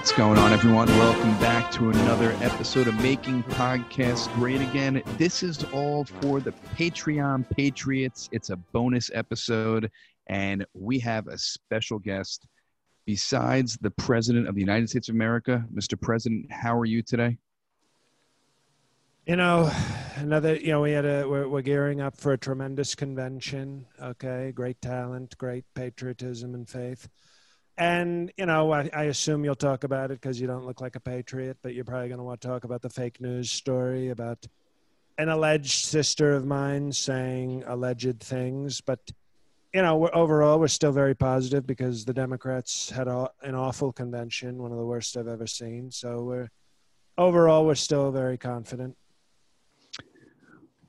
What's going on, everyone? Welcome back to another episode of Making Podcasts Great Again. This is all for the Patreon Patriots. It's a bonus episode, and we have a special guest. Besides the President of the United States of America, Mr. President, how are you today? You know, another. You know, we had a. We're, we're gearing up for a tremendous convention. Okay, great talent, great patriotism and faith and you know I, I, assume you'll talk about it because you don't look like a patriot but you're probably going to want to talk about the fake news story about an alleged sister of mine saying alleged things. But you know we're, overall we're still very positive because the democrats had a, an awful convention one of the worst i've ever seen. So we're overall we're still very confident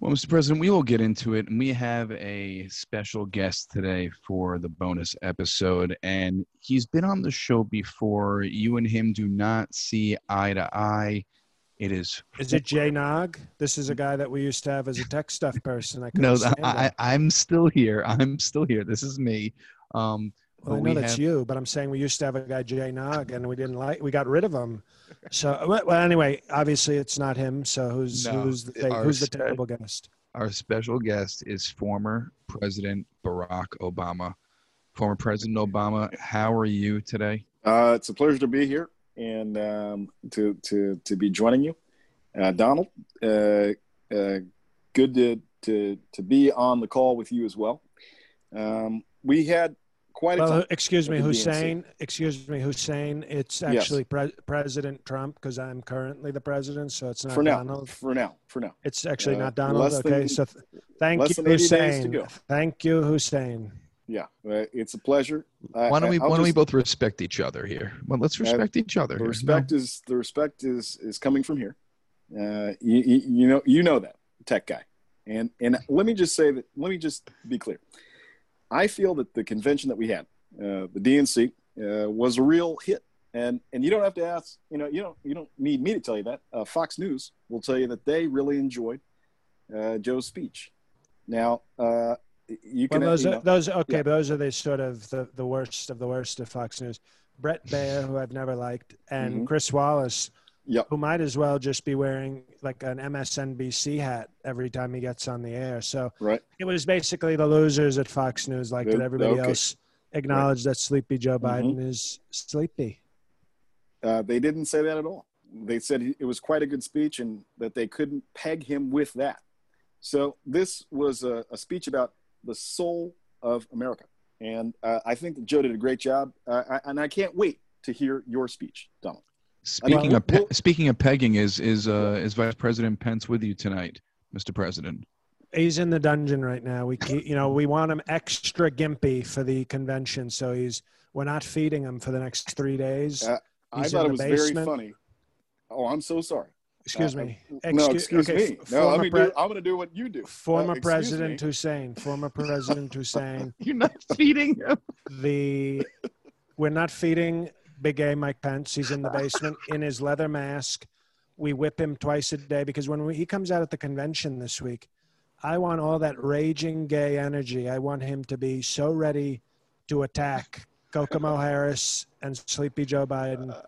well, Mr. President, we will get into it. And we have a special guest today for the bonus episode. And he's been on the show before. You and him do not see eye to eye. It is. Is it Jay Nog? This is a guy that we used to have as a tech stuff person. I no, I, am still here. I'm still here. This is me. Um, well, I know we that's have... you, but I'm saying we used to have a guy Jay Nog, and we didn't like. We got rid of him. So, well, anyway, obviously it's not him. So who's no, who's the fake, who's the terrible guest? Our special guest is former President Barack Obama. Former President Obama, how are you today? Uh, it's a pleasure to be here and um, to to to be joining you, uh, Donald. Uh, uh good to to to be on the call with you as well. Um, we had quite a well, excuse me, Hussein. Excuse me, Hussein. It's actually yes. pre- President Trump because I'm currently the president, so it's not for now. Donald. For now, for now, it's actually uh, not Donald. Okay, than, so th- thank you, Hussein. Thank you, Hussein. Yeah, uh, it's a pleasure. Why don't we Why don't we both respect each other here? Well, let's respect each other. The respect no? is the respect is is coming from here. Uh, you, you, you know you know that tech guy, and and let me just say that. Let me just be clear I feel that the convention that we had, uh, the DNC, uh, was a real hit. And and you don't have to ask, you know, you don't you don't need me to tell you that. Uh, Fox News will tell you that they really enjoyed uh, Joe's speech. Now, uh, you can well, those you know, are, those okay. Yeah. Those are the sort of the, the worst of the worst of Fox News. Bret Baier, who I've never liked, and mm-hmm. Chris Wallace, yep. who might as well just be wearing like an MSNBC hat every time he gets on the air. So right. it was basically the losers at Fox News, like that everybody okay. else acknowledged right. that sleepy Joe mm-hmm. Biden mm-hmm. is sleepy. Uh, they didn't say that at all. They said it was quite a good speech and that they couldn't peg him with that. So this was a, a speech about the soul of America. And uh, I think Joe did a great job. Uh, I, and I can't wait to hear your speech, Donald. Speaking of pe- speaking of pegging, is is uh, is Vice President Pence with you tonight, Mr. President? He's in the dungeon right now. We keep, you know we want him extra gimpy for the convention, so he's we're not feeding him for the next three days. Uh, I thought it was basement. very funny. Oh, I'm so sorry. Excuse me. Excuse, no, excuse okay, me. No, let me pre- do, I'm going to do what you do. Former uh, President me. Hussein. Former President Hussein. You're not feeding him. The we're not feeding Big A Mike Pence. He's in the basement in his leather mask. We whip him twice a day because when we, he comes out at the convention this week, I want all that raging gay energy. I want him to be so ready to attack Kokomo Harris and Sleepy Joe Biden.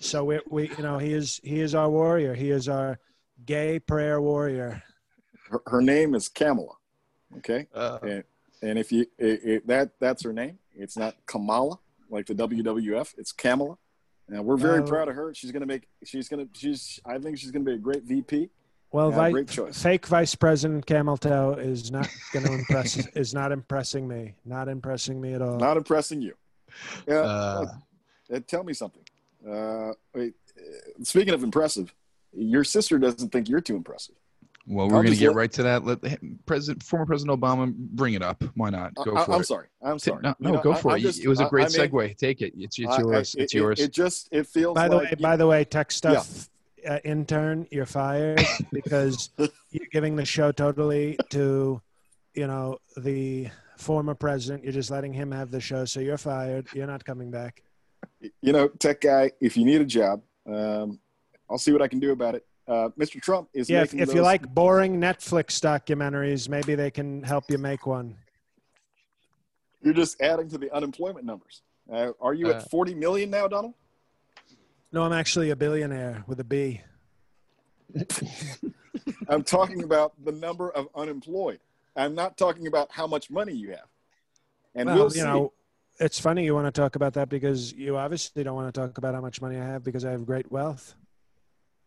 So we, we, you know, he is he is our warrior. He is our gay prayer warrior. Her, her name is Kamala. Okay, uh, and, and if you it, it, that that's her name. It's not Kamala like the WWF. It's Kamala, and we're very uh, proud of her. She's gonna make. She's gonna. She's. I think she's gonna be a great VP. Well, vi- great choice. fake Vice President Cameltoe is not going to impress. is not impressing me. Not impressing me at all. Not impressing you. Yeah. Uh, uh, tell me something. Uh, wait, uh, speaking of impressive, your sister doesn't think you're too impressive. Well, we're going to get let- right to that. Let President, former President Obama, bring it up. Why not? Go for it. I, for am it. sorry. I'm sorry. No, You no, go I- for I'm it. just- it was a great I mean, segue. Take it. It's, it's I- I- yours. it- it's yours. It, just it feels By the like way, by the way, tech stuff Yeah. uh, intern, you're fired because you're giving the show totally to, you know, the former president. You're just letting him have the show, so you're fired. You're not coming back. you know, tech guy. If you need a job, um, I'll see what I can do about it. Uh, Mr. Trump is Yeah, if, making if you like boring Netflix documentaries, maybe they can help you make one. You're just adding to the unemployment numbers. Uh, are you Uh, at 40 million now, Donald? No, I'm actually a billionaire with a B. I'm talking about the number of unemployed. I'm not talking about how much money you have. And Well, we'll you see. know, it's funny you want to talk about that because you obviously don't want to talk about how much money I have because I have great wealth.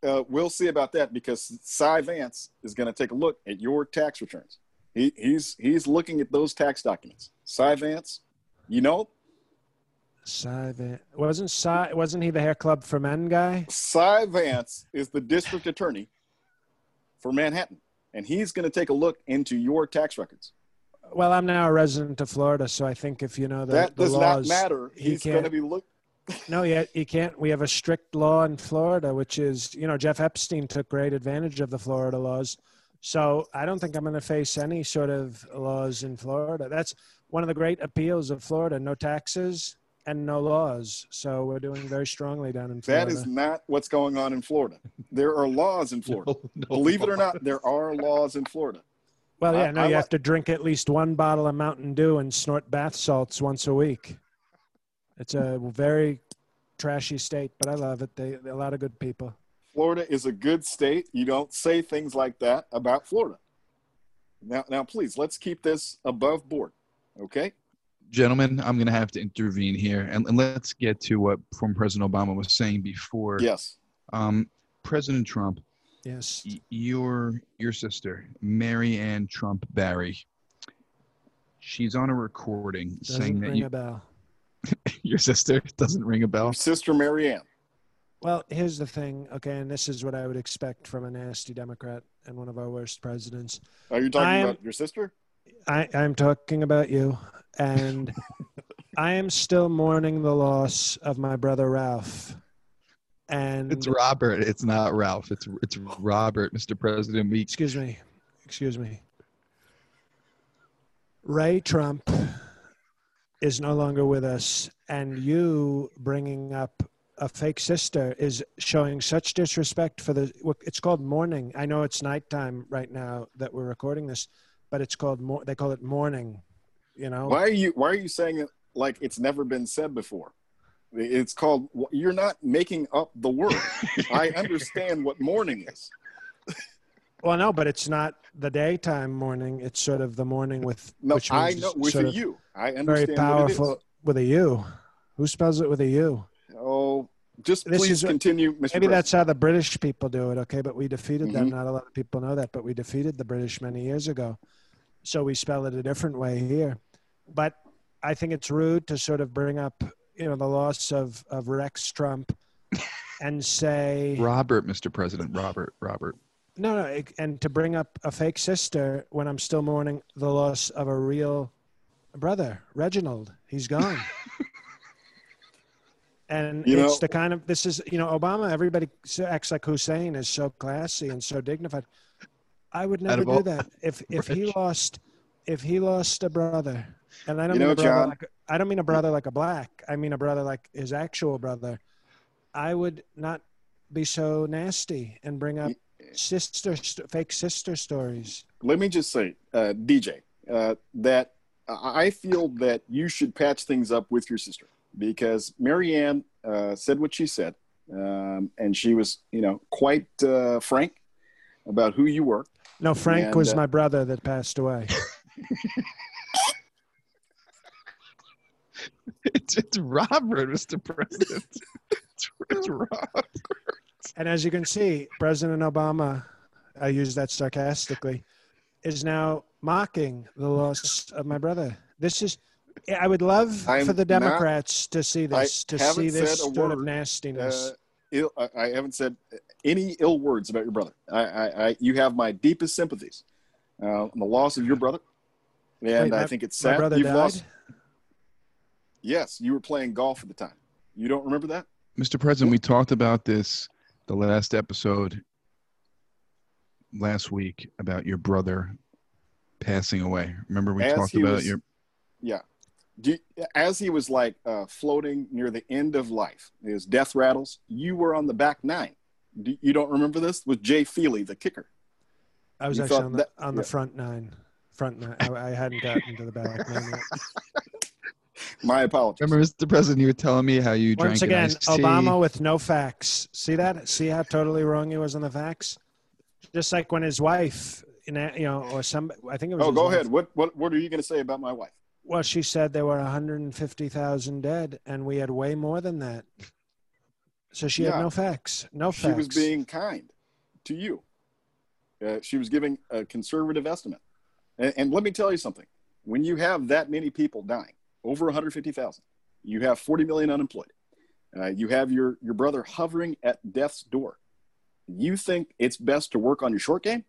Uh, we'll see about that because Cy Vance is going to take a look at your tax returns. He, he's he's looking at those tax documents. Cy Vance, you know, Cy Vance wasn't Cy, wasn't he the hair club for men guy? Cy Vance is the district attorney for Manhattan, and he's going to take a look into your tax records. Well, I'm now a resident of Florida, so I think if you know the, that the does laws, not matter. he He's going to be look. No, yet you can't. We have a strict law in Florida, which is, you know, Jeff Epstein took great advantage of the Florida laws. So I don't think I'm going to face any sort of laws in Florida. That's one of the great appeals of Florida: no taxes and no laws. So we're doing very strongly down in Florida. That is not what's going on in Florida. There are laws in Florida. No, no. Believe it or not, there are laws in Florida. well, yeah, I- no, I you li- have to drink at least one bottle of Mountain Dew and snort bath salts once a week. It's a very trashy state, but I love it. They, a lot of good people. Florida is a good state. You don't say things like that about Florida. Now, now, please, let's keep this above board. Okay. Gentlemen, I'm going to have to intervene here. And, and let's get to what former President Obama was saying before. Yes. Um, President Trump, Yes. y- your your sister, Maryanne Trump Barry, she's on a recording saying Doesn't that ring you, a bell. your sister doesn't ring a bell. Your sister Maryanne. Well, here's the thing, okay, and this is what I would expect from a nasty Democrat and one of our worst presidents. Are you talking I'm- about your sister? I, I'm talking about you, and I am still mourning the loss of my brother Ralph. And It's Robert. It's not Ralph. It's it's Robert, Mr. President. We excuse me, excuse me. Ray Trump is no longer with us, and you bringing up a fake sister is showing such disrespect for the. It's called mourning. I know it's nighttime right now that we're recording this, but it's called mor- They call it mourning. You know. Why are you Why are you saying it like it's never been said before? It's called. You're not making up the word. I understand what mourning is. Well, no, but it's not the daytime morning. It's sort of the morning with No, which I means know with sort a of very powerful what with a U. Who spells it with a U? it is. Oh, just This please is continue, Mr. Maybe President. that's how the British people do it, okay? But we defeated them. Mhm. Not a lot of people know that, but we defeated the British many years ago. So we spell it a different way here. But I think it's rude to sort of bring up, you know, the loss of, of Rex Trump and say Robert, Mr. President. Robert. Robert. No, no, and to bring up a fake sister when I'm still mourning the loss of a real brother, Reginald. He's gone. and You it's know- the kind of this is you know Obama. Everybody acts like Hussein is so classy and so dignified. I would never of do that. If if he lost, if he lost a brother, and I don't You mean know, a brother John- like I don't mean a brother like a black. I mean a brother like his actual brother. I would not be so nasty and bring up sister st- fake sister stories. let me just say, uh, DJ, uh, that I I feel that you should patch things up with your sister because Maryanne uh, said what she said, um, and she was, you know, quite uh, frank about who you were. No, Frank And, was uh, my brother that passed away. It's, it's Robert, Mr. President. It's, it's Robert. And as you can see, President Obama, I use that sarcastically, is now mocking the loss of my brother. This is, I would love I'm for the not- Democrats to see this, to see this said a sort of nastiness. Uh, ill. I, I haven't said any ill words about your brother. I, I, I you have my deepest sympathies uh, on the loss of your brother, and Wait, I my- think it's my sad brother you've died? lost. Yes, you were playing golf at the time. You don't remember that? Mr. President, we talked about this the last episode last week about your brother passing away. Remember we As talked about was- your Yeah. Do you- as he was like uh, floating near the end of life, his death rattles, you were on the back nine. Do, you don't remember this? With Jay Feely, the kicker. I was You actually on the, that- on the yeah. front nine. Front nine. I, I hadn't gotten to the back nine yet. My apologies. Remember, Mr. President, you were telling me how you Once drank an again, iced tea. Obama with no facts. See that? See how totally wrong he was on the facts? Just like when his wife, you know, you know or some, I think it was. Oh, go wife. ahead. What what what are you going to say about my wife? Well, she said there were 150,000 dead, and we had way more than that. So she Yeah. had no facts. No facts. She was being kind to you. Uh, she was giving a conservative estimate. And, and let me tell you something: when you have that many people dying, over 150,000, you have 40 million unemployed. Uh, you have your your brother hovering at death's door. You think it's best to work on your short game?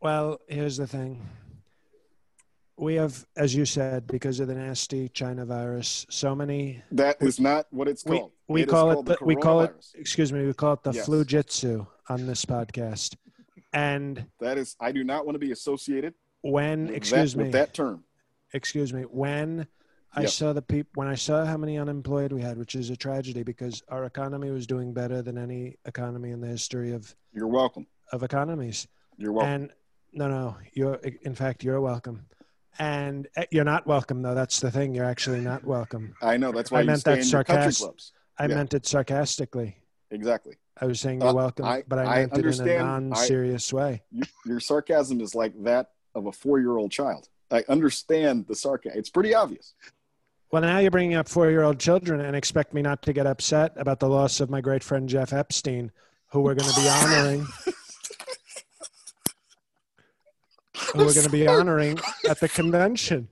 Well, here's the thing. We have, as you said, because of the nasty China virus, so many. That is not what it's called. we It is call it. The, we call it. Excuse me. We call it the Yes. flu jitsu on this podcast. And That is. I do not want to be associated. when, excuse that, me, with that term. Excuse me, when I Yep. saw the people, when I saw how many unemployed we had, which is a tragedy because our economy was doing better than any economy in the history of You're welcome. of economies. You're welcome. And no, no, you're in fact you're welcome. And uh, you're not welcome though. That's the thing. You're actually not welcome. I know that's why I meant that in your sarcastic- I Yeah. meant it sarcastically. Exactly. I was saying you're Uh, welcome, I- but I I meant it in a non-serious way. You, your sarcasm is like that of a four-year-old child. I understand the sarcasm. It's pretty obvious. Well, now you're bringing up four-year-old children and expect me not to get upset about the loss of my great friend Jeff Epstein, who we're going to be honoring. who we're going to be honoring at the convention.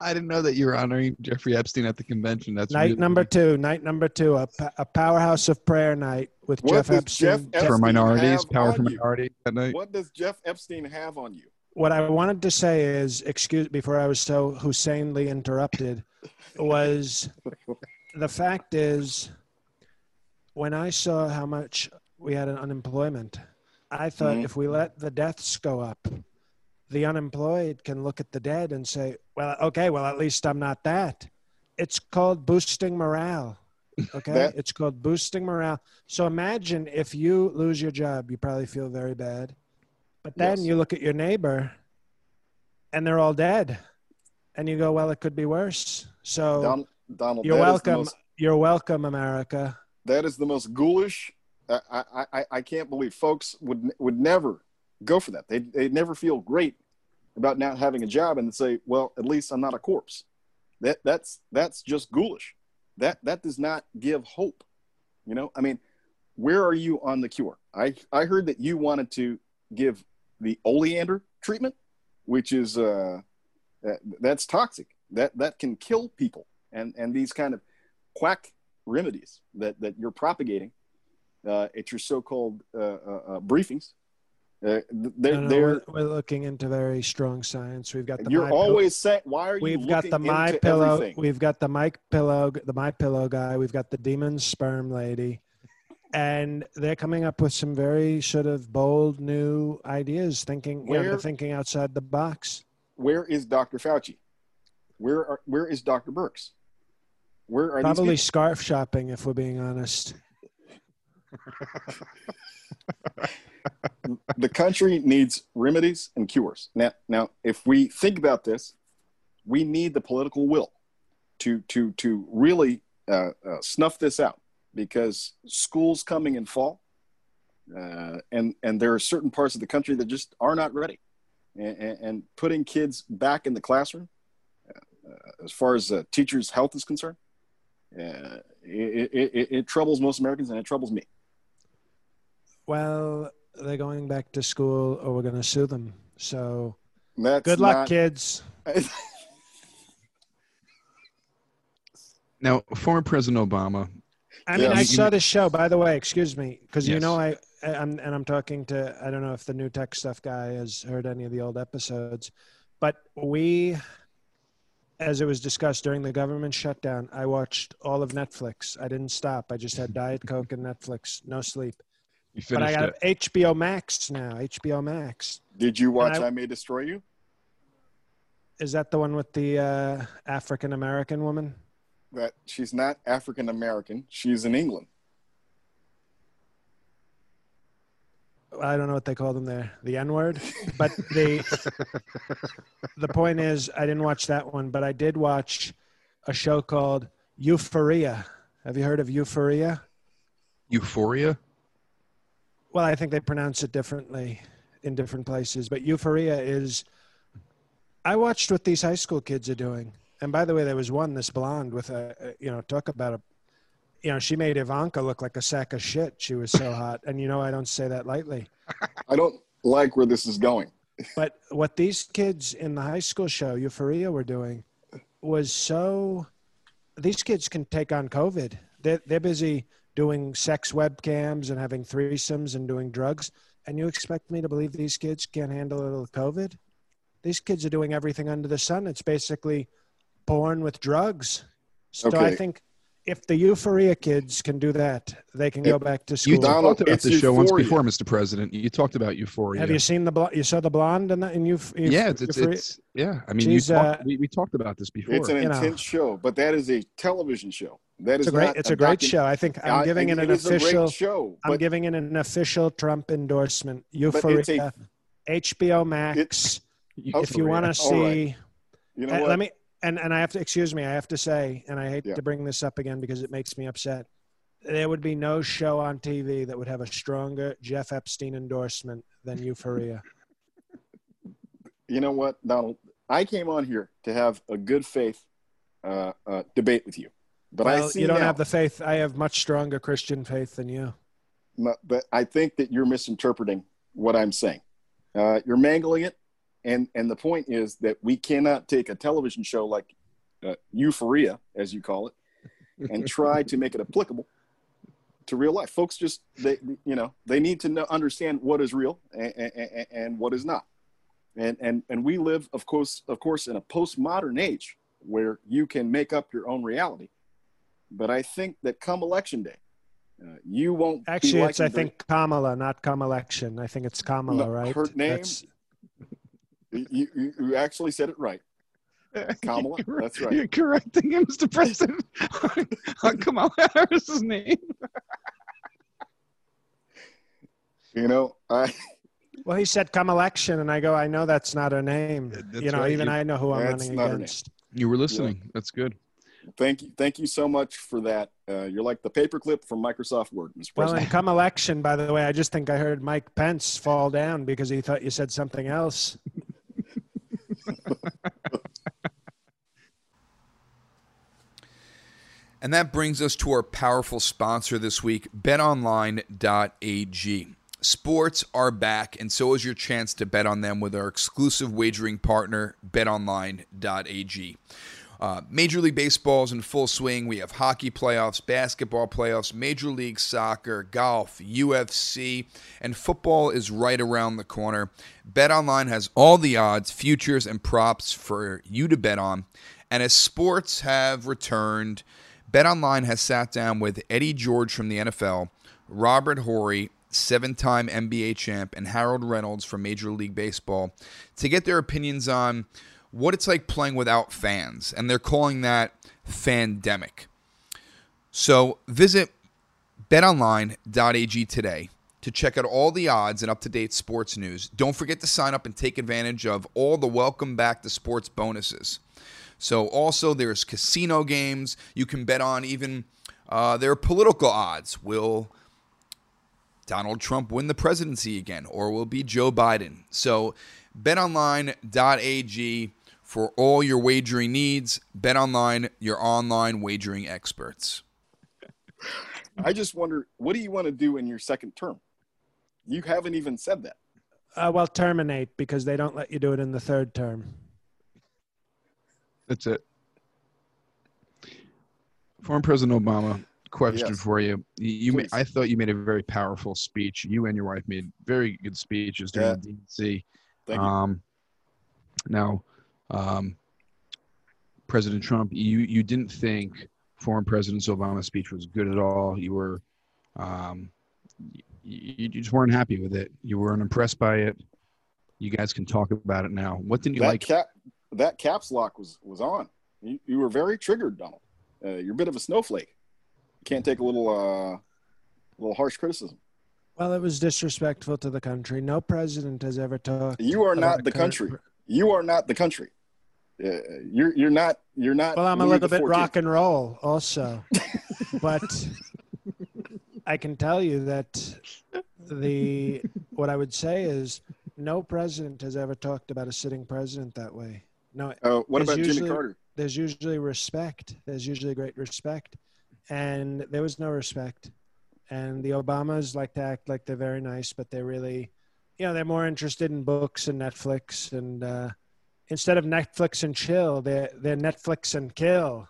I didn't know that you were honoring Jeffrey Epstein at the convention. That's Night really- number two. Night number two. A, a powerhouse of prayer night with What Jeff Epstein. Jeff for minorities, power for minorities that night. What does Jeff Epstein have on you? what I wanted to say is, excuse before I was so Husseinly interrupted, was the fact is, when I saw how much we had an unemployment, I thought Mhm. if we let the deaths go up, the unemployed can look at the dead and say, well, okay, well, at least I'm not that. It's called boosting morale. Okay. That- it's called boosting morale. So imagine if you lose your job, you probably feel very bad. But then Yes. you look at your neighbor and they're all dead. And you go, well, it could be worse. So Donald, Donald you're that is the welcome. most- You're welcome, America. that is the most ghoulish. I, I, I, I can't believe folks would would never go for that. They they never feel great about not having a job and say, well, at least I'm not a corpse. That that's that's just ghoulish. That that does not give hope. You know, I mean, where are you on the cure? I I heard that you wanted to give the oleander treatment, which is uh, that, that's toxic. That that can kill people. And and these kind of quack remedies that that you're propagating uh, at your so-called uh, uh, uh, briefings. Uh, they're, they're we're, looking into very strong science. We've got the you're always saying, why are you We've got the My Pillow. everything? We've got the Mike Pillow, the My Pillow guy. We've got the Demon Sperm Lady, and they're coming up with some very sort of bold new ideas. Thinking, you know, they're thinking outside the box. Where is Dr. Fauci? Where are, where is Dr. Birx? Where are Probably scarf shopping, if we're being honest. The country needs remedies and cures. Now, now, if we think about this, we need the political will to to to really uh, uh, snuff this out because school's coming in fall, uh, and and there are certain parts of the country that just are not ready, and, and, putting kids back in the classroom, uh, as far as uh, teachers' health is concerned, uh, it, it, it troubles most Americans and it troubles me. Well, they're going back to school, or we're going to sue them. So That's good luck, not- kids. Now, former President Obama. I mean, Yeah. I saw this show. By the way, excuse me, because you know I, I'm and I'm talking to. I don't know if the new tech stuff guy has heard any of the old episodes, but we, as it was discussed during the government shutdown, I watched all of Netflix. I didn't stop. I just had Diet Coke and Netflix, no sleep. You But I finished got it. HBO Max now. HBO Max. Did you watch I- I, May Destroy You? Is that the one with the uh, African American woman? That she's not African American. She's in England. I don't know what they call them there, the N word. But the the point is, I didn't watch that one, but I did watch a show called Euphoria. Have you heard of Euphoria? Euphoria. Well, I think they pronounce it differently in different places, but Euphoria is. I watched what these high school kids are doing, and by the way, there was one this blonde with a, you know talk about a, you know she made Ivanka look like a sack of shit. She was so hot, and you know I don't say that lightly. I don't like where this is going. But what these kids in the high school show Euphoria were doing was so. These kids can take on COVID. They're, they're busy doing sex webcams and having threesomes and doing drugs. And you expect me to believe these kids can't handle a little COVID? These kids are doing everything under the sun. It's basically porn with drugs. So I think if the Euphoria kids can do that, they can go back to You school. Donald, talked about it's this show once before, Mr. President. You talked about Euphoria. Have you seen the blo- you saw the blonde in, the, in Euph- Euph- yeah, it's, it's, it's yeah. I mean, you She's, talked, uh, we, we talked about this before. It's an You know. intense show, but that is a television show. That is It's a great. not It's a great docu- show. I think I'm I- giving it it an is a great official. show, I'm giving it an official Trump endorsement. Euphoria, a- HBO Max. You- if you want to All right. see, you know uh, what? let me. And and I have to excuse me. I have to say, and I hate Yeah. to bring this up again because it makes me upset. There would be no show on TV that would have a stronger Jeff Epstein endorsement than Euphoria. you know what, Donald? I came on here to have a good faith uh, uh, debate with you, but I well, see you don't now, have the faith. I have much stronger Christian faith than you. but I think that you're misinterpreting what I'm saying. Uh, you're mangling it, and and the point is that we cannot take a television show like uh, Euphoria, as you call it, and try to make it applicable to real life. Folks just they you know they need to know, understand what is real and, and, and what is not. And, and and we live, of course, of course, in a postmodern age where you can make up your own reality. But I think that come election day, uh, you won't. be Actually, it's I think Kamala, not come election I think it's Kamala, No, right? her name- That's- You, you, you actually said it right. Kamala, You're- that's right. You're correcting him, Mr. President. Kamala Harris's name. You know, I Well, he said come election, and I go, I know that's not her name. That's you know, right. even You- I know who I'm running not her name. against. You were listening. That's good. thank you, thank you so much for that. Uh, you're like the paperclip from Microsoft Word, Mr. Well, President. and come election, by the way, I just think I heard Mike Pence fall down because he thought you said something else. And that brings us to our powerful sponsor this week, betonline.ag. Sports are back, and so is your chance to bet on them with our exclusive wagering partner, betonline.ag. Uh, Major League Baseball is in full swing. We have hockey playoffs, basketball playoffs, Major League Soccer, golf, UFC, and football is right around the corner. BetOnline has all the odds, futures, and props for you to bet on. And as sports have returned, BetOnline has sat down with Eddie George from the NFL, Robert Horry, seven time NBA champ, and Harold Reynolds from Major League Baseball to get their opinions on what it's like playing without fans. And they're calling that fandemic. So visit betonline.ag today to check out all the odds and up to date sports news. Don't forget to sign up and take advantage of all the welcome back to sports bonuses. So, also, there's casino games you can bet on, even uh, there are political odds. Will Donald Trump win the presidency again, or will it be Joe Biden? So, betonline.ag for all your wagering needs. BetOnline, your online wagering experts. I just wonder, what do you want to do in your second term? You haven't even said that. Uh, well, terminate because they don't let you do it in the third term. That's it. Former President Obama, question Yes. for you. You, Please. I thought you made a very powerful speech. You and your wife made very good speeches during Yeah. the DNC. Um, now, um, President Trump, you you didn't think former President Obama's speech was good at all. You were, um, you, you just weren't happy with it. You weren't impressed by it. You guys can talk about it now. What didn't you that like? cap that caps lock was was on. You, you were very triggered, Donald. Uh, you're a bit of a snowflake. You can't take a little uh, little harsh criticism. Well, it was disrespectful to the country. No president has ever talked. You are not the current country. You are not the country. Uh, you're you're not you're not. Well, I'm a little bit 14th. rock and roll also, but I can tell you that the what I would say is no president has ever talked about a sitting president that way. No, Uh, what There's about Jimmy usually- Carter? there's usually respect. There's usually great respect, and there was no respect. And the Obamas like to act like they're very nice, but they're really, you know, they're more interested in books and Netflix. And uh, instead of Netflix and chill, they're they're Netflix and kill,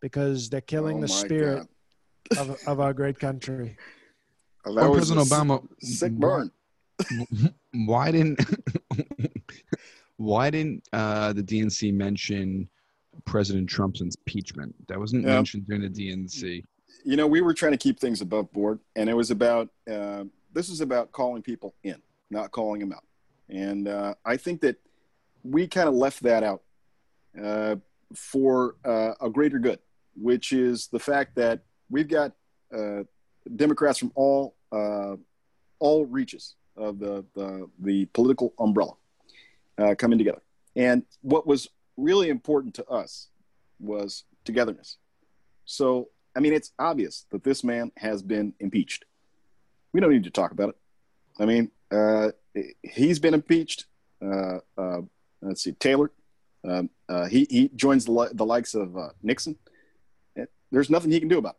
because they're killing Oh the spirit God. of, of our great country. Oh, that Former was President Obama, sick burn. why didn't why didn't uh, the DNC mention President Trump's impeachment? That wasn't Yeah. mentioned during the DNC. you know, we were trying to keep things above board, and it was about uh, this is about calling people in, not calling them out. And uh, I think that we kind of left that out uh, for uh, a greater good, which is the fact that we've got uh, Democrats from all uh, all reaches of the the, the political umbrella uh, coming together. And what was really important to us was togetherness. So I mean, it's obvious that this man has been impeached. We don't need to talk about it. I mean, uh, he's been impeached. Uh, uh, let's see, Taylor. Um, uh, he he joins the the likes of uh, Nixon. There's nothing he can do about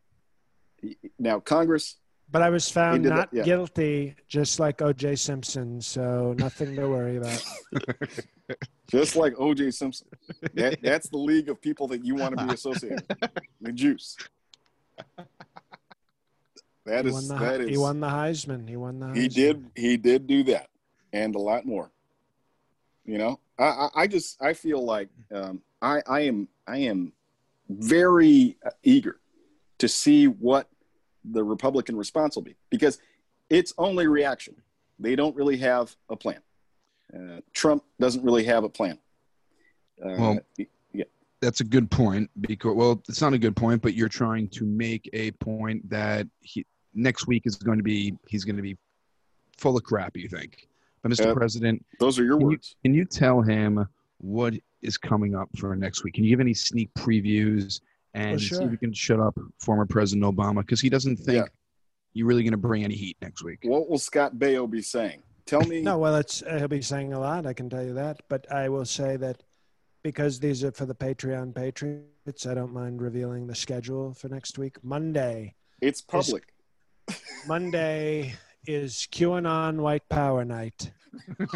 it. He- now, Congress. But I was found did that, not yeah. guilty, just like O.J. Simpson. So nothing to worry about. Just like O.J. Simpson, that, that's the league of people that you want to be associated with. The juice. That He is the, that He won the Heisman. He won the Heisman. he did he did do that and a lot more you know i i, I just i feel like um, i i am i am very uh, eager to see what the republican response will be because it's only reaction they don't really have a plan uh, trump doesn't really have a plan uh, Well- yeah That's a good point because well, it's not a good point, but you're trying to make a point that he next week is going to be he's going to be full of crap. You think, but Mr. Uh, President, those are your Can you- words Can you tell him what is coming up for next week? Can you give any sneak previews and see sure. if you can shut up former President Obama because he doesn't think Yeah. you're really going to bring any heat next week. what will scott baio be saying tell me No, well, it's uh, he'll be saying a lot. I can tell you that. But I will say that because these are for the Patreon Patriots, I don't mind revealing the schedule for next week. Monday, it's public Monday is QAnon White Power Night,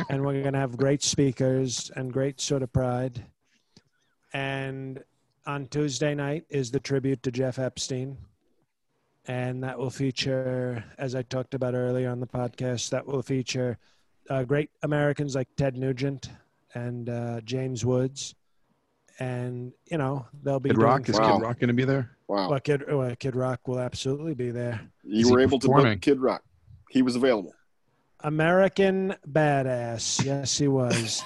and we're going to have great speakers and great sort of pride. And on Tuesday night is the tribute to Jeff Epstein, and that will feature, as I talked about earlier on the podcast, that will feature uh, great Americans like Ted Nugent and uh, James Woods, and you know they'll be Kid doing Rock is Wow. Kid Rock going to be there? wow well, Kid, well, Kid Rock will absolutely be there. you Is were able to book kid rock he was available American badass. Yes, he was.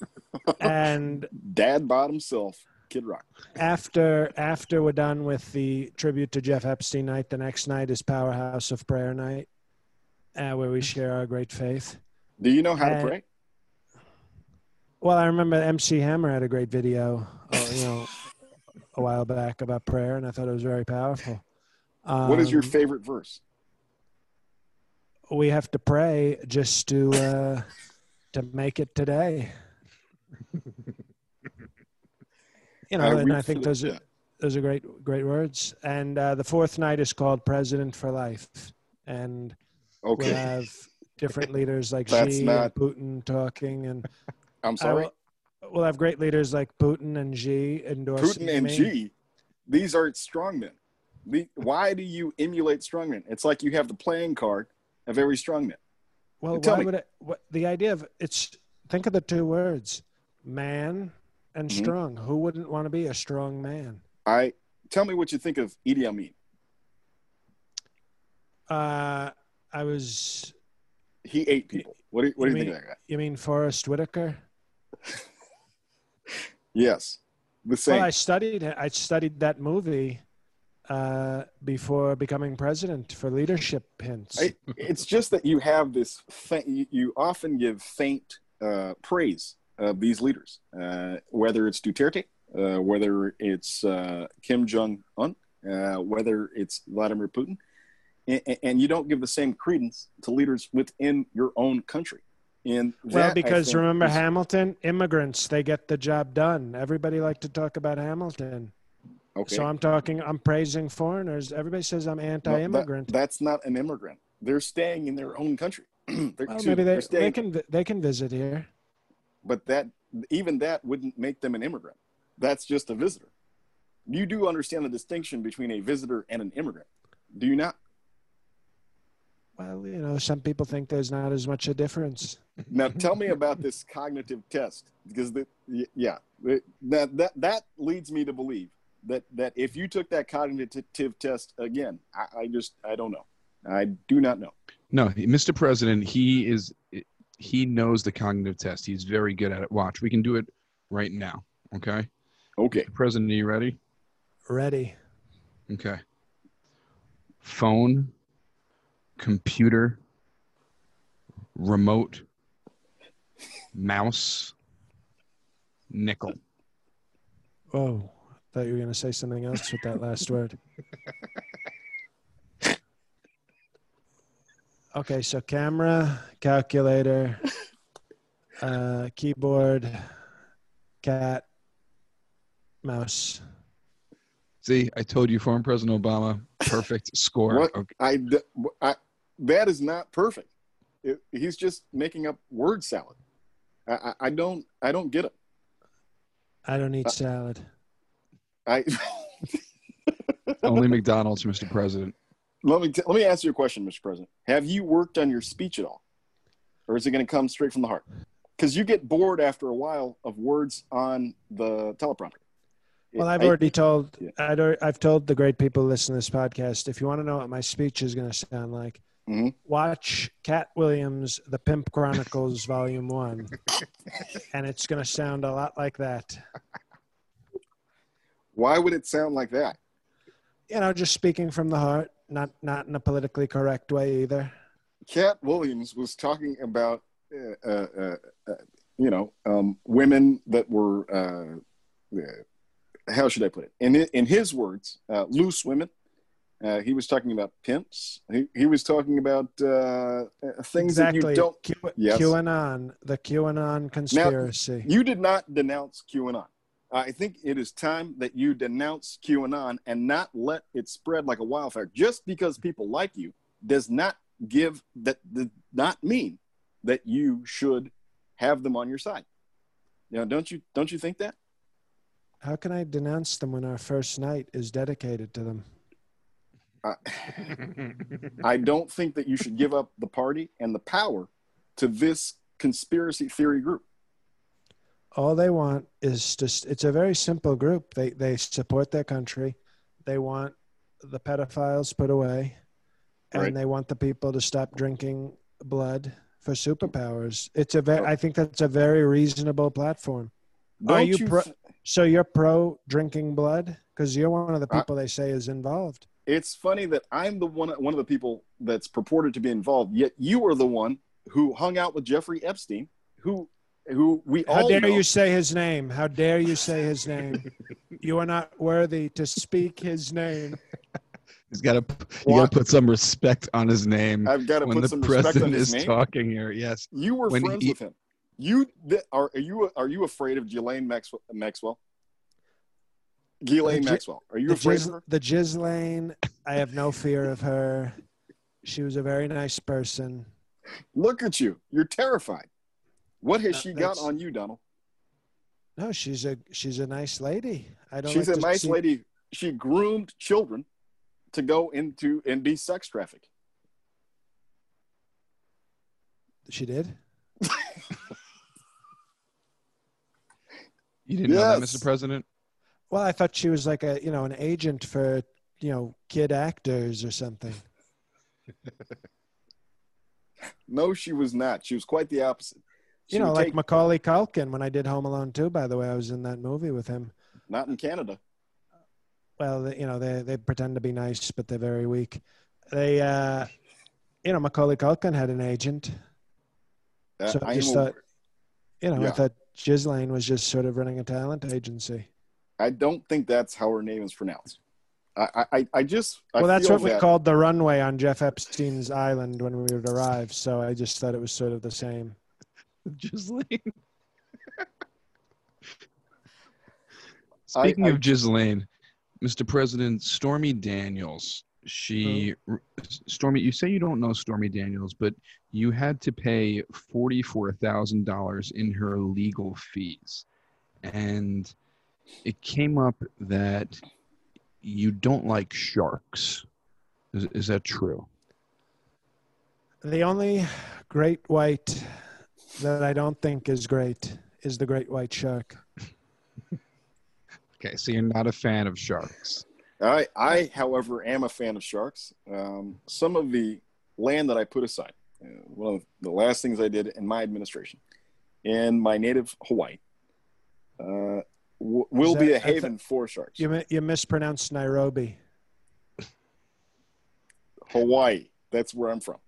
and dad bod himself, Kid Rock. after after we're done with the tribute to Jeff Epstein night, the next night is Powerhouse of Prayer night, uh, where we share our great faith. Do you know how to Uh, pray? Well, I remember MC Hammer had a great video, uh, you know, a while back about prayer, and I thought it was very powerful. Um, what is your favorite verse? We have to pray just to uh, to make it today. You know, I and I think those are those are great great words. And uh, the fourth night is called President for Life, and Okay, we'll have different leaders like Xi not- and Putin talking, and I'm sorry. will- we'll have great leaders like Putin and Xi endorsing Putin and me. G. these are strongmen. Why do you emulate strongmen? It's like you have the playing card of every strongman. Well, why me. would it? What, the idea of it's think of the two words, man and Mhm. strong. Who wouldn't want to be a strong man? I tell me what you think of Idi Amin. Uh, I was. He ate people. What do you, what do you you think mean, of that guy? You mean Forest Whitaker? Yes, the same. Well, I studied. I studied that movie uh, before becoming president for leadership hints. I, it's just that you have this. Fa- you, you often give faint uh, praise of these leaders, uh, whether it's Duterte, uh, whether it's uh, Kim Jong Un, uh, whether it's Vladimir Putin, and, and you don't give the same credence to leaders within your own country. And well, that, because remember is- Hamilton, immigrants they get the job done. Everybody like to talk about Hamilton. okay. So I'm talking. I'm praising foreigners. Everybody says I'm No, that- anti-immigrant. that's not an immigrant. They're staying in their own country. Well, maybe they, they can they can visit here. But that even that wouldn't make them an immigrant. That's just a visitor. You do understand the distinction between a visitor and an immigrant, do you not? Well, you know, some people think there's not as much a difference. Now, tell me about this cognitive test, because the yeah, that that that leads me to believe that that if you took that cognitive test again, I, I just I don't know, I do not know. No, Mr. President, he is he knows the cognitive test. He's very good at it. Watch, we can do it right now. Okay, Okay, President, are you ready? Ready? Okay. Phone, computer, remote, mouse, nickel. Oh, I thought you were going to say something else with that last word. Okay, so camera, calculator, uh, keyboard, cat, mouse. See, I told you, former President Obama, perfect score. What? Okay. I, d- I- that is not perfect. It, he's just making up word salad. I, I, I don't I don't get it. I don't eat salad. I Only McDonald's, Mr. President. Let me t- let me ask you a question, Mr. President. Have you worked on your speech at all, or is it going to come straight from the heart? Because you get bored after a while of words on the teleprompter. Well, I've I- already told Yeah. I'd, I've told the great people who listen to this podcast. If you want to know what my speech is going to sound like, Mhm. watch Katt Williams' "The Pimp Chronicles" Volume One, and it's going to sound a lot like that. Why would it sound like that? You know, just speaking from the heart, not not in a politically correct way either. Katt Williams was talking about, uh, uh, uh, uh, you know, um, women that were, uh, uh, how should I put it? In, in his words, uh, loose women. Uh, he was talking about pimps. He, he was talking about things that you don't. Q- Yes. QAnon, the QAnon conspiracy. You did not denounce QAnon. I think it is time that you denounce QAnon and not let it spread like a wildfire. Just because people like you does not give that does not mean that you should have them on your side. You know, don't you don't you think that? How can I denounce them when our first night is dedicated to them? I, I don't think that you should give up the party and the power to this conspiracy theory group. All they want is just it's a very simple group. They they support their country. They want the pedophiles put away and Right. they want the people to stop drinking blood for superpowers. It's a very i think that's a very reasonable platform. Don't Are you you pro- so you're pro drinking blood? Because you're one of the I- people they say is involved. It's funny that I'm the one one of the people that's purported to be involved, yet you are the one who hung out with Jeffrey Epstein, who who we how all dare know. you say his name how dare you say his name you are not worthy to speak his name He's got to you got to put some respect on his name I've got to put the some respect on president his is name. talking here. Yes. You were when friends he- with him. You th- are are you are you afraid of Ghislaine Maxwell? Maxwell? Ghislaine The Gi- Maxwell. Are you the afraid Giz, of her? the Ghislaine, I have no fear of her. She was a very nice person. Look at you. You're terrified. What has she got on you, Donald? No, she's a she's a nice lady. I don't. She's like a nice see- lady she groomed children to go into and be sex trafficked. She did. You didn't know that, Mr. President? Well, I thought she was like a you know an agent for you know kid actors or something. No, she was not. She was quite the opposite. You know, like take- Macaulay Culkin when I did Home Alone 2, By the way, I was in that movie with him. not in Canada. Well, you know, they they pretend to be nice, but they're very weak. They, uh, you know, Macaulay Culkin had an agent. Uh, So I I just thought, you know, I Yeah. thought Ghislaine was just sort of running a talent agency. I don't think that's how her name is pronounced. I, I, I just. I well, that's feel what we called the runway on Jeff Epstein's island when we would arrive. So I just thought it was sort of the same. Ghislaine. Speaking I- of Ghislaine, Mr. President, Stormy Daniels. She, Stormy, you say you don't know Stormy Daniels, but you had to pay forty-four thousand dollars in her legal fees, and it came up that you don't like sharks. Is, is that true? The only great white that I don't think is great is the great white shark. Okay, so you're not a fan of sharks. I, I, however, am a fan of sharks. Um, some of the land that I put aside, uh, one of the last things I did in my administration, in my native Hawaii, uh, w- will Is be a a I thought- haven for sharks. You you mispronounced Nairobi. Hawaii, that's where I'm from.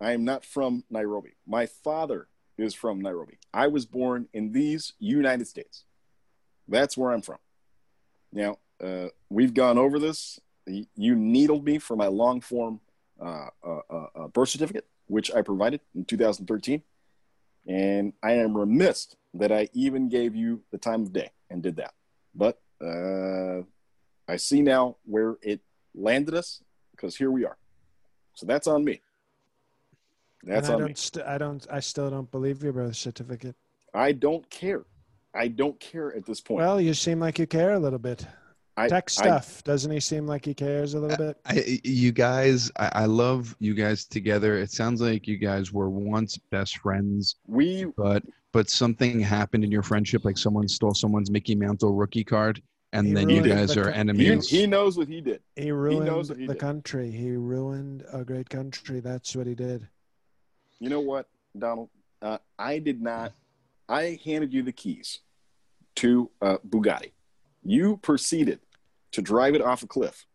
I am not from Nairobi. My father is from Nairobi. I was born in these United States. That's where I'm from. Now, uh, we've gone over this. You needled me for my long form uh, uh, uh, uh, birth certificate, which I provided in 2013. And I am remiss that I even gave you the time of day and did that. But uh, I see now where it landed us because here we are. So that's on me. That's and I on don't, st- I don't, I still don't believe your birth certificate. I don't care. I don't care at this point. Well, you seem like you care a little bit. I, Tech I- stuff, doesn't he seem like he cares a little bit? I, you guys, I, I love you guys together. It sounds like you guys were once best friends, we but but something happened in your friendship, like someone stole someone's Mickey Mantle rookie card, and then you guys the are co- he, enemies. he knows what he did. He ruined knows what he the did. country. He ruined a great country. That's what he did. You know what, Donald? Uh, I did not. I handed you the keys to uh, Bugatti. You proceeded to drive it off a cliff.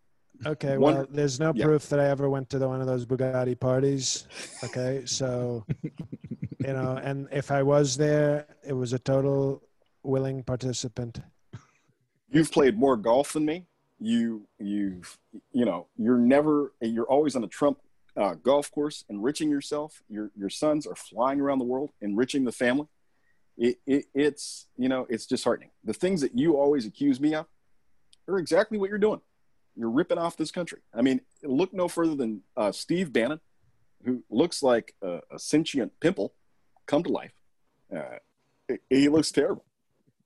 Okay, well, there's no yeah. proof that I ever went to the, one of those Bugatti parties. Okay, so you know, and if I was there, it was a total willing participant. You've played more golf than me. You, you've, you know, you're never. You're always on a Trump uh, golf course, enriching yourself. Your your sons are flying around the world, enriching the family. It, it, it's you know, it's disheartening. The things that you always accuse me of are exactly what you're doing. You're ripping off this country. I mean, look no further than uh, Steve Bannon, who looks like a, a sentient pimple come to life. Uh, he- he looks terrible.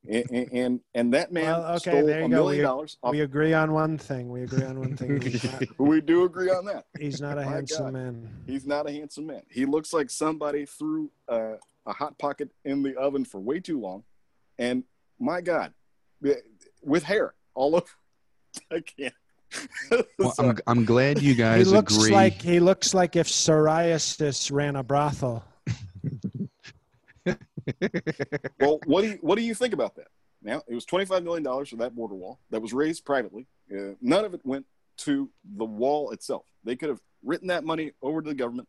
And, and- and and that man Well, okay, stole there you a go. million We- dollars. off- We agree on one thing. We agree on one thing. Not, we do agree on that. he's not a My handsome God. man. He's not a handsome man. He looks like somebody threw uh, a hot pocket in the oven for way too long, and my God, with hair all over. I can't. Well, I'm, I'm glad you guys He guys looks agree. like he looks like if psoriasis ran a brothel. Well, what do you what do you think about that? Now, it was twenty five million dollars for that border wall that was raised privately. Uh, none of it went to the wall itself. They could have written that money over to the government,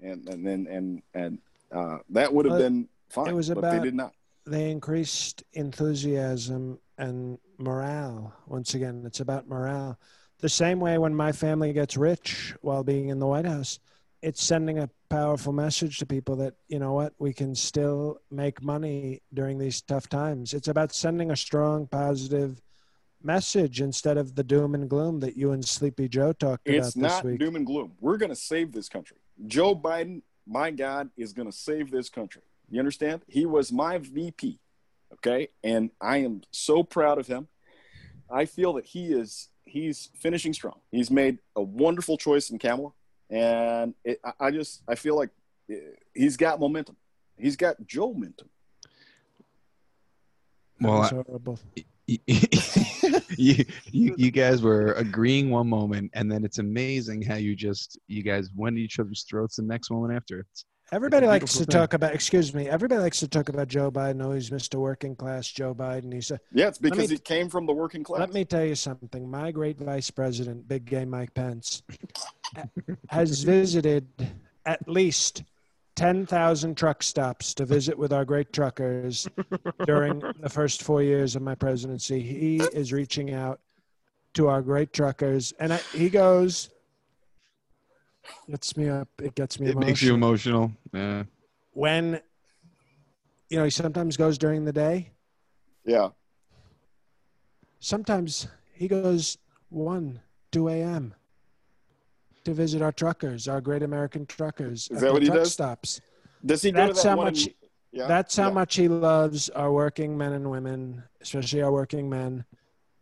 and and then and and uh, that would have Well, been fine. it was but about- they did not. They increased enthusiasm and morale. Once again, it's about morale. The same way when my family gets rich while being in the White House, it's sending a powerful message to people that, you know what, we can still make money during these tough times. It's about sending a strong, positive message instead of the doom and gloom that you and Sleepy Joe talked It's about this not week. doom and gloom. We're going to save this country. Joe Biden, my God, is going to save this country. You understand? He was my VP, okay? And I am so proud of him. I feel that he is he's finishing strong. He's made a wonderful choice in Kamala, and it, I, I just I feel like uh, he's got momentum. He's got Joe momentum. Well, I- horrible. you, you you guys were agreeing one moment, and then it's amazing how you just you guys went at each other's throats the next moment after. It's, Everybody likes to thing. talk about. Excuse me. Everybody likes to talk about Joe Biden. Oh, he's Mr. Working Class Joe Biden. He a. Yeah, it's Let me- because he came from the working class. Let me tell you something. My great vice president, Big Gay Mike Pence, has visited at least 10,000 truck stops to visit with our great truckers during the first four years of my presidency. He is reaching out to our great truckers, and I, he goes, gets me up. It gets me it emotional. makes you emotional. Yeah. when, you know, he sometimes goes during the day. yeah, Sometimes he goes 1, 2 a.m. to visit our truckers, our great American truckers. Is that what he truck does? Stops. does he go That's to that how one much. in- yeah, That's how yeah. much he loves our working men and women, especially our working men.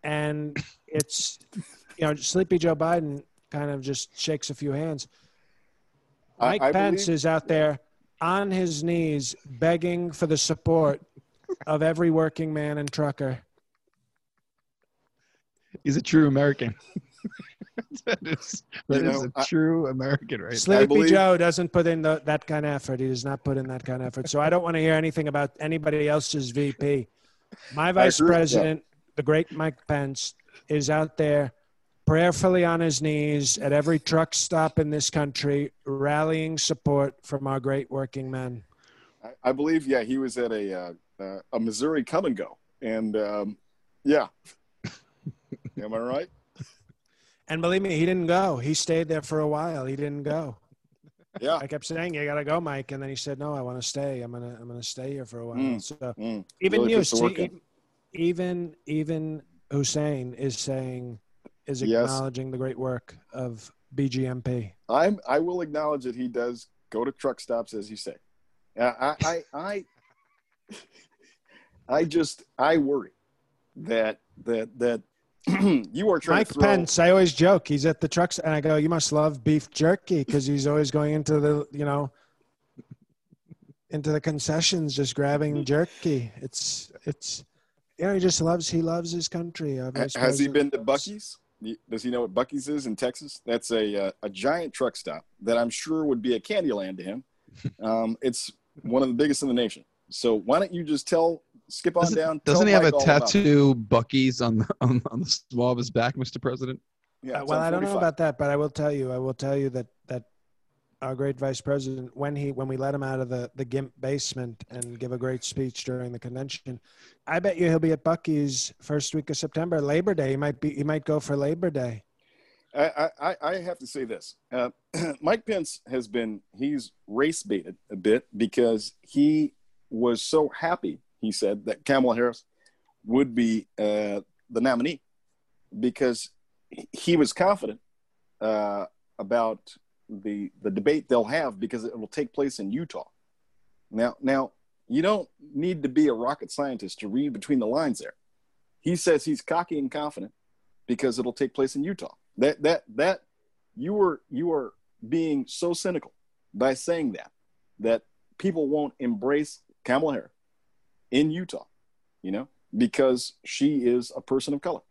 And it's, you know, Sleepy Joe Biden kind of just shakes a few hands. Mike I Pence believe- is out there on his knees begging for the support of every working man and trucker. He's a true American. that is, that You is know, a I- true American, right? Sleepy believe- Joe doesn't put in the, that kind of effort. He does not put in that kind of effort. So I don't want to hear anything about anybody else's VP. My vice president, the great Mike Pence, is out there prayerfully on his knees at every truck stop in this country, rallying support from our great working men. I, I believe, yeah, he was at a uh, uh, a Missouri come and go, and um, yeah, am I right? And believe me, he didn't go. He stayed there for a while. He didn't go. Yeah, I kept saying, "You gotta go, Mike," and then he said, "No, I want to stay. I'm gonna, I'm gonna stay here for a while." Mm. So Mm. even Really you, puts the work see, even even Hussein is saying is Yes. acknowledging the great work of BGMP. I'm. I will acknowledge that he does go to truck stops, as you say. I, I, I, I just I worry that that that you are trying Mike to throw. Pence, I always joke, he's at the trucks, and I go, "You must love beef jerky," because he's always going into the, you know, into the concessions, just grabbing mm-hmm. jerky. It's it's, you know, he just loves he loves his country. Has he been to Buc-ee's? Y- Does he know what Buc-ee's is in Texas? That's a uh, a giant truck stop that I'm sure would be a Candyland to him. Um, it's one of the biggest in the nation. So why don't you just tell, skip on Doesn't, down? doesn't tell he have a Mike all tattoo, Buc-ee's, on the, on, on the small of his back, Mr. President? Yeah, Uh, well, I don't know about that, but I will tell you, I will tell you that that our great vice president, when he when we let him out of the the GIMP basement and give a great speech during the convention, I bet you he'll be at Buc-ee's first week of September, Labor Day. He might be he might go for Labor Day. I, I, I have to say this. Uh, Mike Pence has been, he's race baited a bit because he was so happy, he said, that Kamala Harris would be uh, the nominee because he was confident uh, about the, the debate they'll have because it will take place in Utah. Now, now, you don't need to be a rocket scientist to read between the lines there. He says he's cocky and confident because it'll take place in Utah. That that that you were you are being so cynical by saying that that people won't embrace Kamala Harris in Utah, you know, because she is a person of color.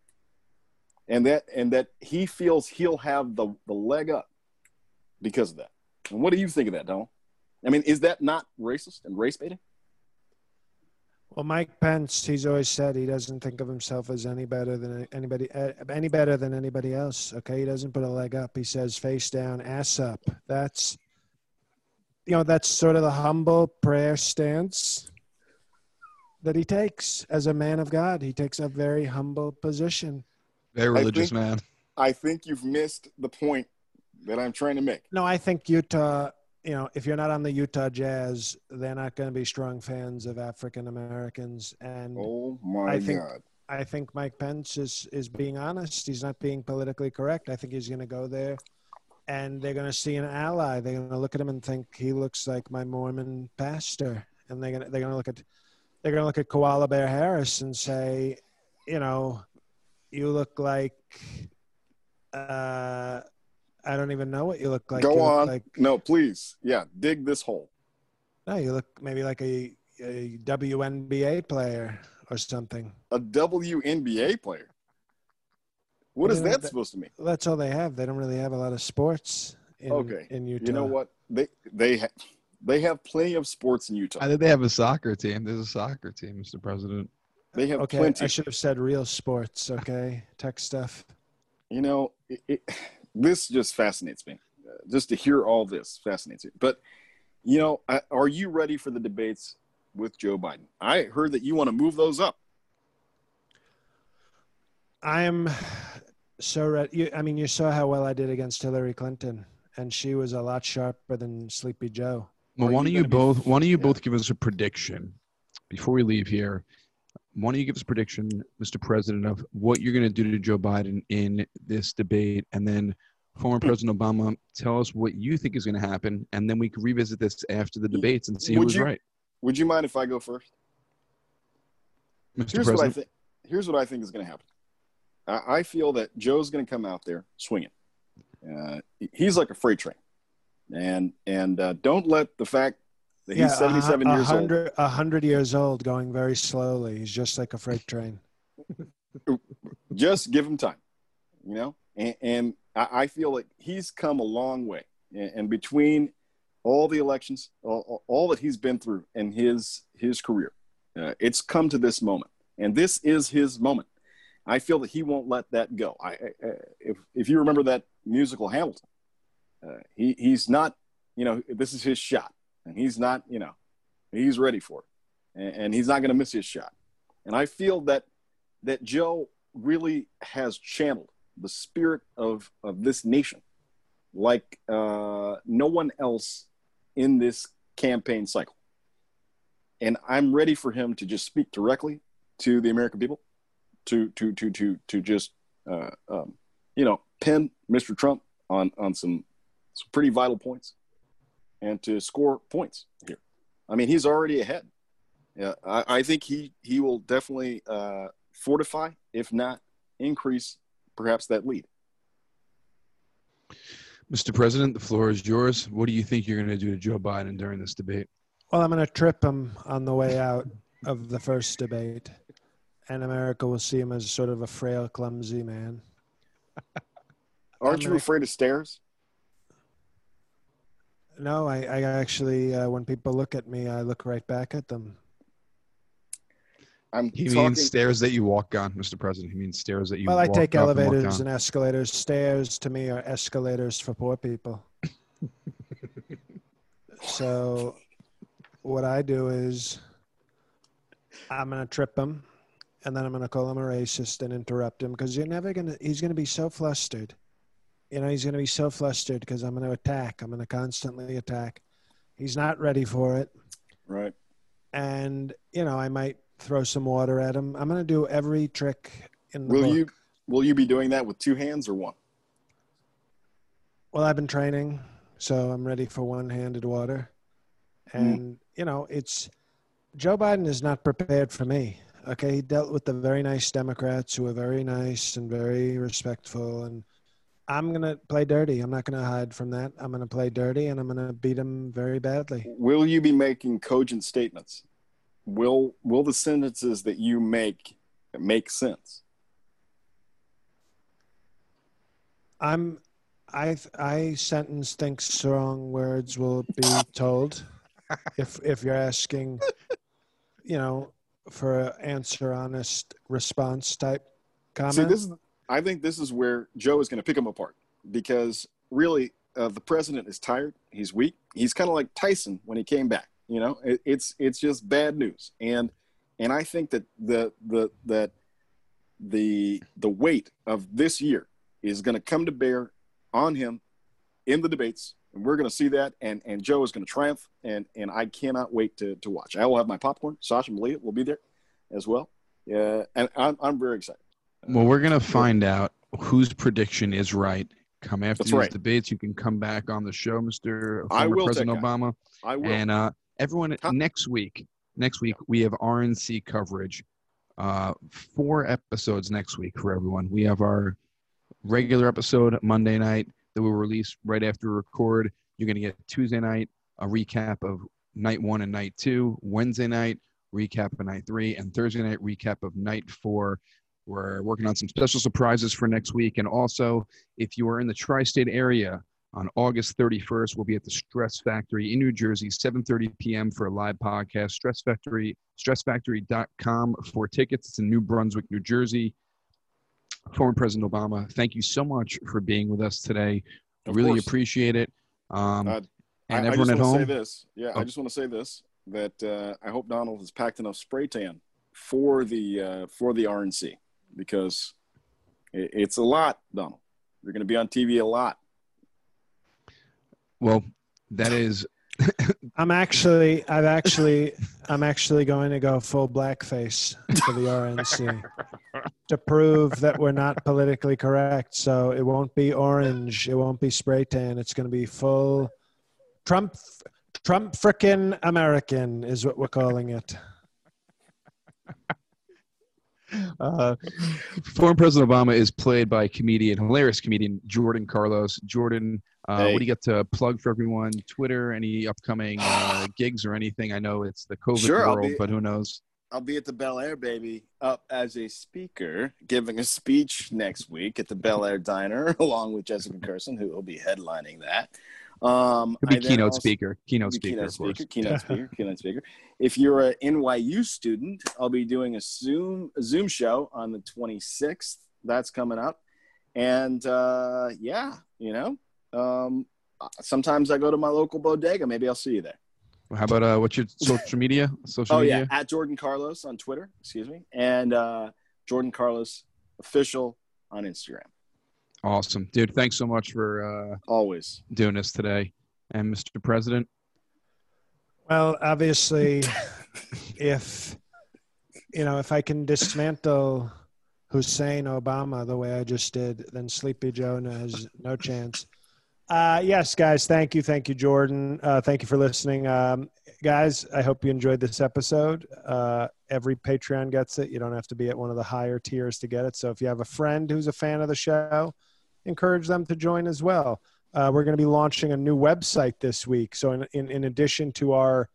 And that and that he feels he'll have the, the leg up because of that. And what do you think of that, Donald? I mean, is that not racist and race baiting? Well, Mike Pence, he's always said he doesn't think of himself as any better than anybody, uh, any better than anybody else. Okay, he doesn't put a leg up. He says face down, ass up. That's, you know, that's sort of the humble prayer stance that he takes as a man of God. He takes a very humble position. Very I religious think- man. I think you've missed the point that I'm trying to make. No, I think Utah. You know, if you're not on the Utah Jazz, they're not going to be strong fans of African Americans, and Oh my I think- God. I think Mike Pence is is being honest. He's not being politically correct. I think he's going to go there, and they're going to see an ally. They're going to look at him and think he looks like my Mormon pastor, and they're going to they're going to look at they're going to look at Koala Bear Harris and say, you know, you look like Uh, I don't even know what you look like. Go You look on. Like, no, please. Yeah, dig this hole. no, you look maybe like a, a WNBA player or something. A WNBA player. What is Yeah, that that- supposed to mean? That's all they have. They don't really have a lot of sports in, Okay. in Utah. You know what? They they ha- they have plenty of sports in Utah. I think they have a soccer team. There's a soccer team, Mr. President. They have Okay, plenty. I should have said real sports. Okay, tech stuff. you know, it, it, this just fascinates me. Uh, just to hear all this fascinates me. But you know, I, are you ready for the debates with Joe Biden? I heard that you want to move those up. I am so ready. You, I mean, you saw how well I did against Hillary Clinton, and she was a lot sharper than Sleepy Joe. Well, why don't you gonna be- both? Why don't you yeah. both give us a prediction before we leave here? Why don't you give us a prediction, Mr. President, of what you're going to do to Joe Biden in this debate, and then former Hmm. President Obama, tell us what you think is going to happen, and then we can revisit this after the debates and see who Would was you- right, Would you mind if I go first? Mr. Here's what I President. think. Here's what I think is going to happen. I, I feel that Joe's going to come out there swinging. Uh, he's like a freight train, and and uh, don't let the fact he's a 77 hu- a years old. hundred, A hundred years old, going very slowly. He's just like a freight train. just give him time, you know. And, and I, I feel like he's come a long way, and, and between all the elections, all, all that he's been through in his his career, uh, it's come to this moment, and this is his moment. I feel that he won't let that go. I, I I- if if you remember that musical Hamilton, uh, he he's not, you know, this is his shot, and he's not, you know, he's ready for it, and, and he's not going to miss his shot. And I feel that that Joe really has channeled the spirit of, of this nation like uh, no one else in this campaign cycle. And I'm ready for him to just speak directly to the American people, to to to to to just uh, um, you know pin Mr. Trump on on some some pretty vital points, and to score points here. I mean, he's already ahead. Yeah, I, I think he he will definitely uh, fortify, if not increase, perhaps that lead. Mr. President, the floor is yours. What do you think you're going to do to Joe Biden during this debate? Well, I'm going to trip him on the way out of the first debate, and America will see him as sort of a frail, clumsy man. Aren't you gonna- afraid of stairs? No, I, I actually, uh, when people look at me, I look right back at them. I'm He talking. means stairs that you walk on, Mr. President. He means stairs that you walk on. Well, I take up and elevators and escalators. Stairs to me are escalators for poor people. so, what I do is I'm going to trip him and then I'm going to call him a racist and interrupt him because you're never going to, he's going to be so flustered. You know, he's going to be so flustered because I'm going to attack. I'm going to constantly attack. He's not ready for it. right. And, you know, I might throw some water at him. I'm going to do every trick in the Will book. you will you be doing that with two hands or one? Well, I've been training, so I'm ready for one-handed water. Hmm. And you know, it's Joe Biden is not prepared for me. Okay, he dealt with the very nice Democrats who are very nice and very respectful, and I'm gonna play dirty. I'm not gonna hide from that. I'm gonna play dirty, and I'm gonna beat him very badly. Will you be making cogent statements? Will will the sentences that you make make sense? I'm. I I sentence think strong words will be told. if if you're asking, you know, for an answer honest response type comment. See, this is. I think this is where Joe is going to pick him apart because really, uh, the president is tired. He's weak. He's kind of like Tyson when he came back. You know, it, it's it's just bad news, and and I think that the the that the the weight of this year is going to come to bear on him in the debates, and we're going to see that. And and Joe is going to triumph, and and I cannot wait to to watch. I will have my popcorn. Sasha Malia will be there as well. Yeah, and I'm I'm very excited. Well, we're gonna find out whose prediction is right. Come after That's these right. debates, you can come back on the show, Mr. I will, President. Obama. I will. And uh, everyone, next week, next week we have RNC coverage. Uh, four episodes next week for everyone. We have our regular episode Monday night that we'll release right after we record. You're going to get Tuesday night a recap of night one and night two. Wednesday night recap of night three, and Thursday night recap of night four. We're working on some special surprises for next week. And also, if you are in the tri-state area on August 31st, we'll be at the Stress Factory in New Jersey, 7:30 p.m. for a live podcast. Stress Factory, stressfactory.com for tickets. It's in New Brunswick, New Jersey. Former President Obama, thank you so much for being with us today. Of really course. appreciate it. Um, Uh, and I, everyone I at just want home. to say this. Yeah, Oh. I just want to say this that uh, I hope Donald has packed enough spray tan for the uh, for the RNC because it, it's a lot, Donald. You're going to be on TV a lot. Well, that is I'm actually, I've actually, I'm actually going to go full blackface for the RNC to prove that we're not politically correct. So it won't be orange, it won't be spray tan. It's going to be full Trump, Trump frickin' American is what we're calling it. uh, former President Obama is played by comedian, hilarious comedian Jordan Carlos. Jordan, uh, Hey. what do you got to plug for everyone? Twitter, any upcoming uh, gigs or anything? I know it's the COVID Sure, world, be- but who knows? I'll be at the Bel Air, baby, up as a speaker, giving a speech next week at the Bel Air Diner, along with Jessica Kirson, who will be headlining that. Um, He'll be keynote also- speaker. Keynote speaker, keynote speaker, keynote speaker, keynote speaker. If you're an NYU student, I'll be doing a Zoom a Zoom show on the 26th. That's coming up, and uh, yeah, you know, um, sometimes I go to my local bodega. Maybe I'll see you there. How about uh, what's your social media? Social Oh yeah, media? at Jordan Carlos on Twitter. Excuse me, and uh, Jordan Carlos official on Instagram. Awesome, dude. Thanks so much for uh, Always. doing this today. And Mr. President, Well, obviously, if you know, if I can dismantle Hussein Obama the way I just did, then Sleepy Jonah has no chance. Uh, yes, guys, thank you, thank you, Jordan. Uh, thank you for listening, um, guys. I hope you enjoyed this episode. Uh, every Patreon gets it. You don't have to be at one of the higher tiers to get it. So if you have a friend who's a fan of the show, encourage them to join as well. Uh, we're going to be launching a new website this week. So, in, in, in addition to our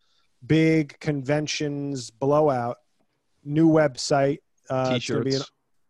big conventions blowout, new website. Uh, t-shirts. an-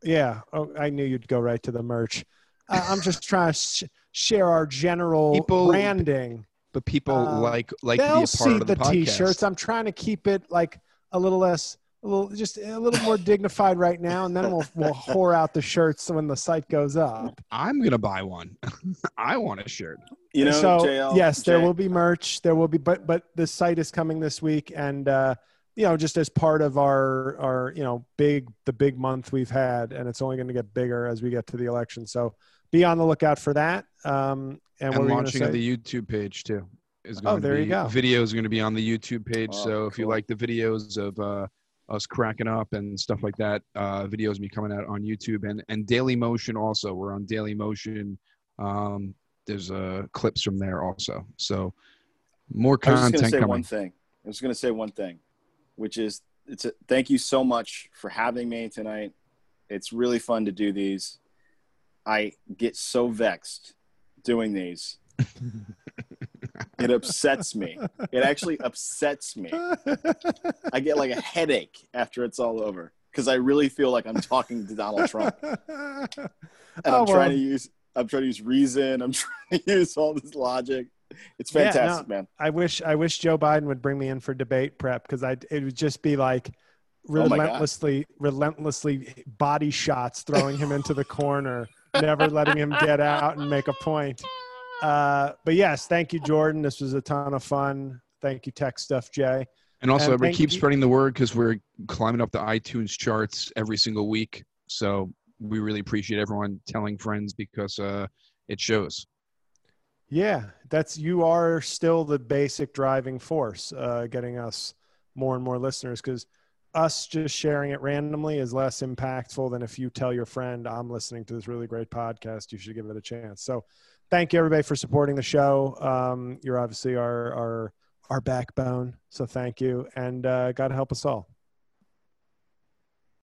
yeah. Oh, I knew you'd go right to the merch. Uh, I'm just trying to sh- share our general People- branding. but people Uh, like like to be a They'll see the, the, t-shirts. I'm trying to keep it like a little less, a little just a little more dignified right now, and then we'll we'll whore out the shirts when the site goes up. I'm gonna buy one. I want a shirt. You know, so JL, yes, there Jay- will be merch. There will be, but but the site is coming this week, and uh, you know, just as part of our our you know big the big month we've had, and it's only going to get bigger as we get to the election. So be on the lookout for that. Um, and, what and were you gonna launching of the YouTube page too. Is Oh, going to there you be, go. Videos are going to be on the YouTube page. Oh, so if you like the videos of uh, us cracking up and stuff like that, uh, videos me coming out on YouTube and and Daily Motion also. We're on Daily Motion. Um, there's uh, clips from there also. So more content. I was going to say coming. one thing. I was going to say one thing, which is it's a, thank you so much for having me tonight. It's really fun to do these. I get so vexed doing these. it upsets me. It actually upsets me. I get like a headache after it's all over because I really feel like I'm talking to Donald Trump. And Oh, I'm trying well. to use I'm trying to use reason. I'm trying to use all this logic. It's Yeah, no. fantastic, man. I wish I wish Joe Biden would bring me in for debate prep because I it would just be like Oh relentlessly relentlessly body shots throwing him into the corner, never letting him get out and make a point. Uh, but yes, thank you, Jordan. This was a ton of fun. Thank you, Tech Stuff Jay. And also, And keep you- spreading the word because we're climbing up the iTunes charts every single week. So we really appreciate everyone telling friends because uh, it shows. Yeah, that's you are still the basic driving force, uh, getting us more and more listeners because us just sharing it randomly is less impactful than if you tell your friend, I'm listening to this really great podcast, you should give it a chance. So thank you everybody for supporting the show. Um, you're obviously our, our, our backbone. So thank you. And uh, God help us all.